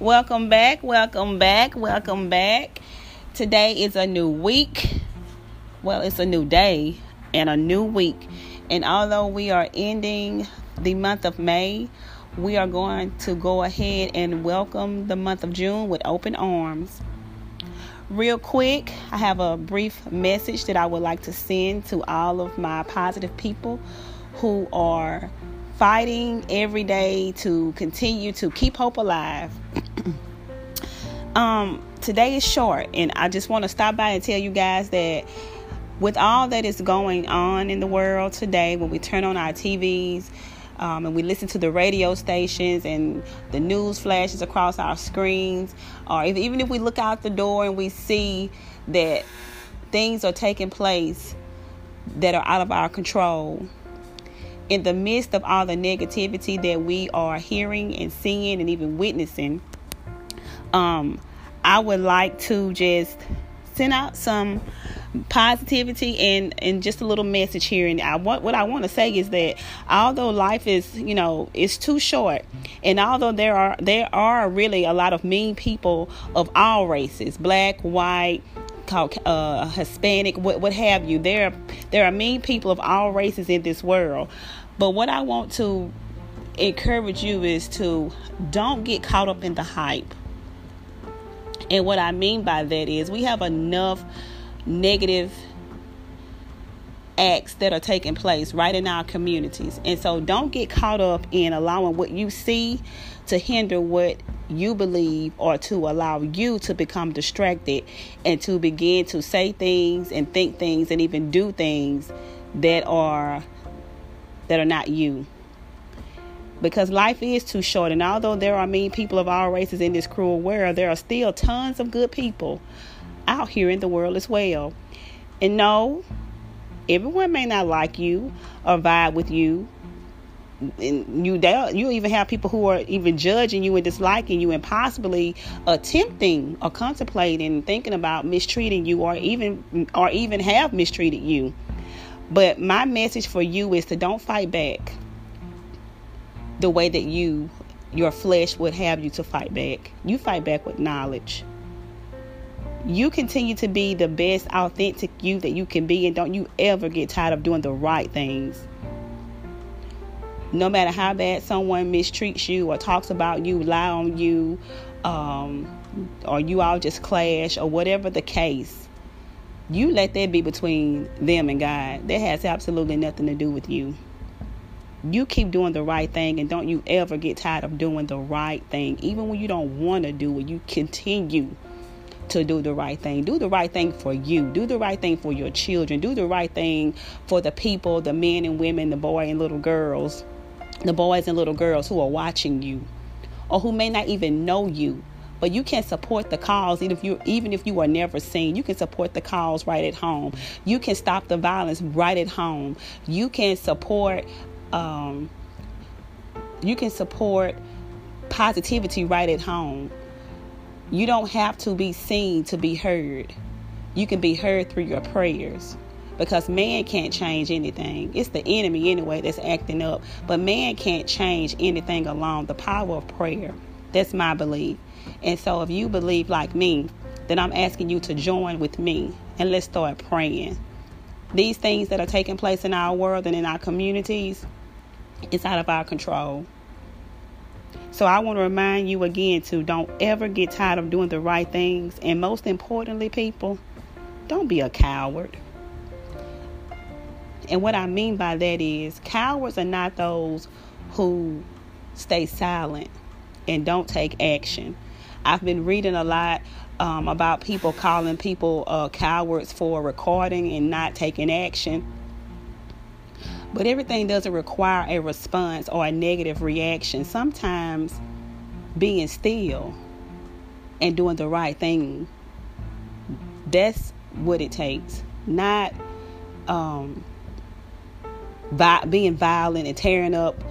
Welcome back, welcome back, welcome back. Today is a new week. Well, it's a new day and a new week. And although we are ending the month of May, we are going to go ahead and welcome the month of June with open arms. Real quick, I have a brief message that I would like to send to all of my positive people who are fighting every day to continue to keep hope alive. Um, today is short, and I just want to stop by and tell you guys that with all that is going on in the world today, when we turn on our TVs, um, and we listen to the radio stations and the news flashes across our screens, or if, even if we look out the door and we see that things are taking place that are out of our control, in the midst of all the negativity that we are hearing and seeing and even witnessing, um, I would like to just send out some positivity and and just a little message here and I what I want to say is that although life is you know is too short and although there are there are really a lot of mean people of all races black white uh, Hispanic, what what have you. There, there are mean people of all races in this world. But what I want to encourage you is to don't get caught up in the hype. And what I mean by that is we have enough negative acts that are taking place right in our communities. And so don't get caught up in allowing what you see to hinder what you believe or to allow you to become distracted and to begin to say things and think things and even do things that are that are not you because life is too short and although there are mean people of all races in this cruel world there are still tons of good people out here in the world as well. And no everyone may not like you or vibe with you. And you you even have people who are even judging you and disliking you and possibly attempting or contemplating thinking about mistreating you or even or even have mistreated you. But my message for you is to don't fight back the way that you your flesh would have you to fight back you fight back with knowledge you continue to be the best authentic you that you can be and don't you ever get tired of doing the right things no matter how bad someone mistreats you or talks about you, lie on you, um, or you all just clash or whatever the case, you let that be between them and God. That has absolutely nothing to do with you. You keep doing the right thing and don't you ever get tired of doing the right thing. Even when you don't want to do it, you continue to do the right thing. Do the right thing for you. Do the right thing for your children. Do the right thing for the people, the men and women, the boy and little girls the boys and little girls who are watching you or who may not even know you but you can support the cause even if you even if you are never seen you can support the cause right at home you can stop the violence right at home you can support um, you can support positivity right at home you don't have to be seen to be heard you can be heard through your prayers because man can't change anything. It's the enemy anyway that's acting up, but man can't change anything alone. The power of prayer. That's my belief. And so if you believe like me, then I'm asking you to join with me and let's start praying. These things that are taking place in our world and in our communities, it's out of our control. So I want to remind you again to don't ever get tired of doing the right things. And most importantly, people, don't be a coward. And what I mean by that is cowards are not those who stay silent and don't take action. I've been reading a lot um, about people calling people uh, cowards for recording and not taking action. But everything doesn't require a response or a negative reaction. Sometimes being still and doing the right thing, that's what it takes. Not um, being violent and tearing up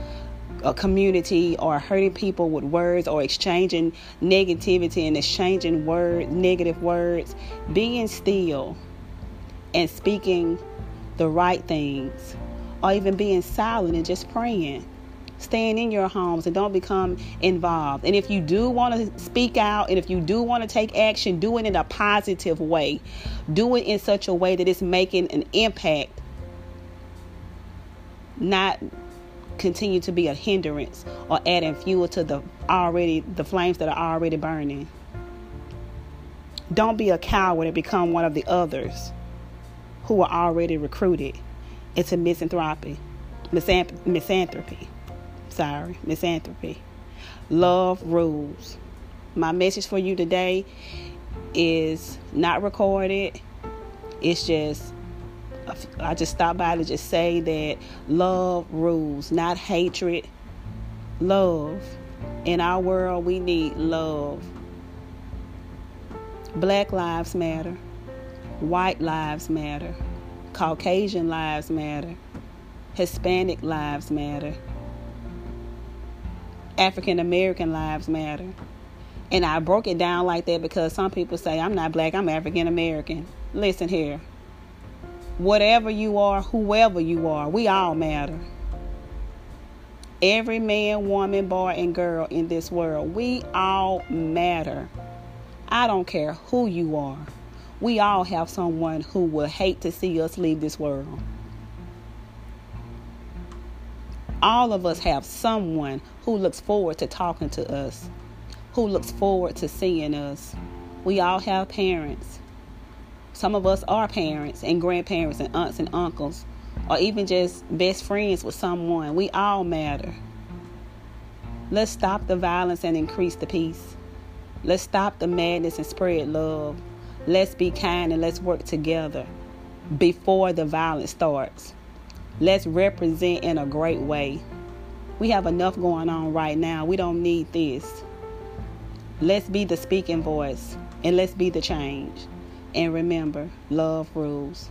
a community or hurting people with words or exchanging negativity and exchanging word negative words being still and speaking the right things or even being silent and just praying staying in your homes and don't become involved. And if you do want to speak out and if you do want to take action, do it in a positive way. Do it in such a way that it's making an impact, not continue to be a hindrance or adding fuel to the already the flames that are already burning. Don't be a coward and become one of the others who are already recruited into misanthropy, misanthropy sorry, misanthropy. Love rules. My message for you today is not recorded. It's just, I just stopped by to just say that love rules, not hatred. Love. In our world, we need love. Black lives matter. White lives matter. Caucasian lives matter. Hispanic lives matter. African American lives matter. And I broke it down like that because some people say, I'm not black, I'm African American. Listen here. Whatever you are, whoever you are, we all matter. Every man, woman, boy, and girl in this world, we all matter. I don't care who you are. We all have someone who will hate to see us leave this world. all of us have someone who looks forward to talking to us, who looks forward to seeing us. We all have parents. Some of us are parents and grandparents and aunts and uncles, or even just best friends with someone. We all matter. Let's stop the violence and increase the peace. Let's stop the madness and spread love. Let's be kind and let's work together before the violence starts. Let's represent in a great way. We have enough going on right now. We don't need this. Let's be the speaking voice and let's be the change. And remember, love rules.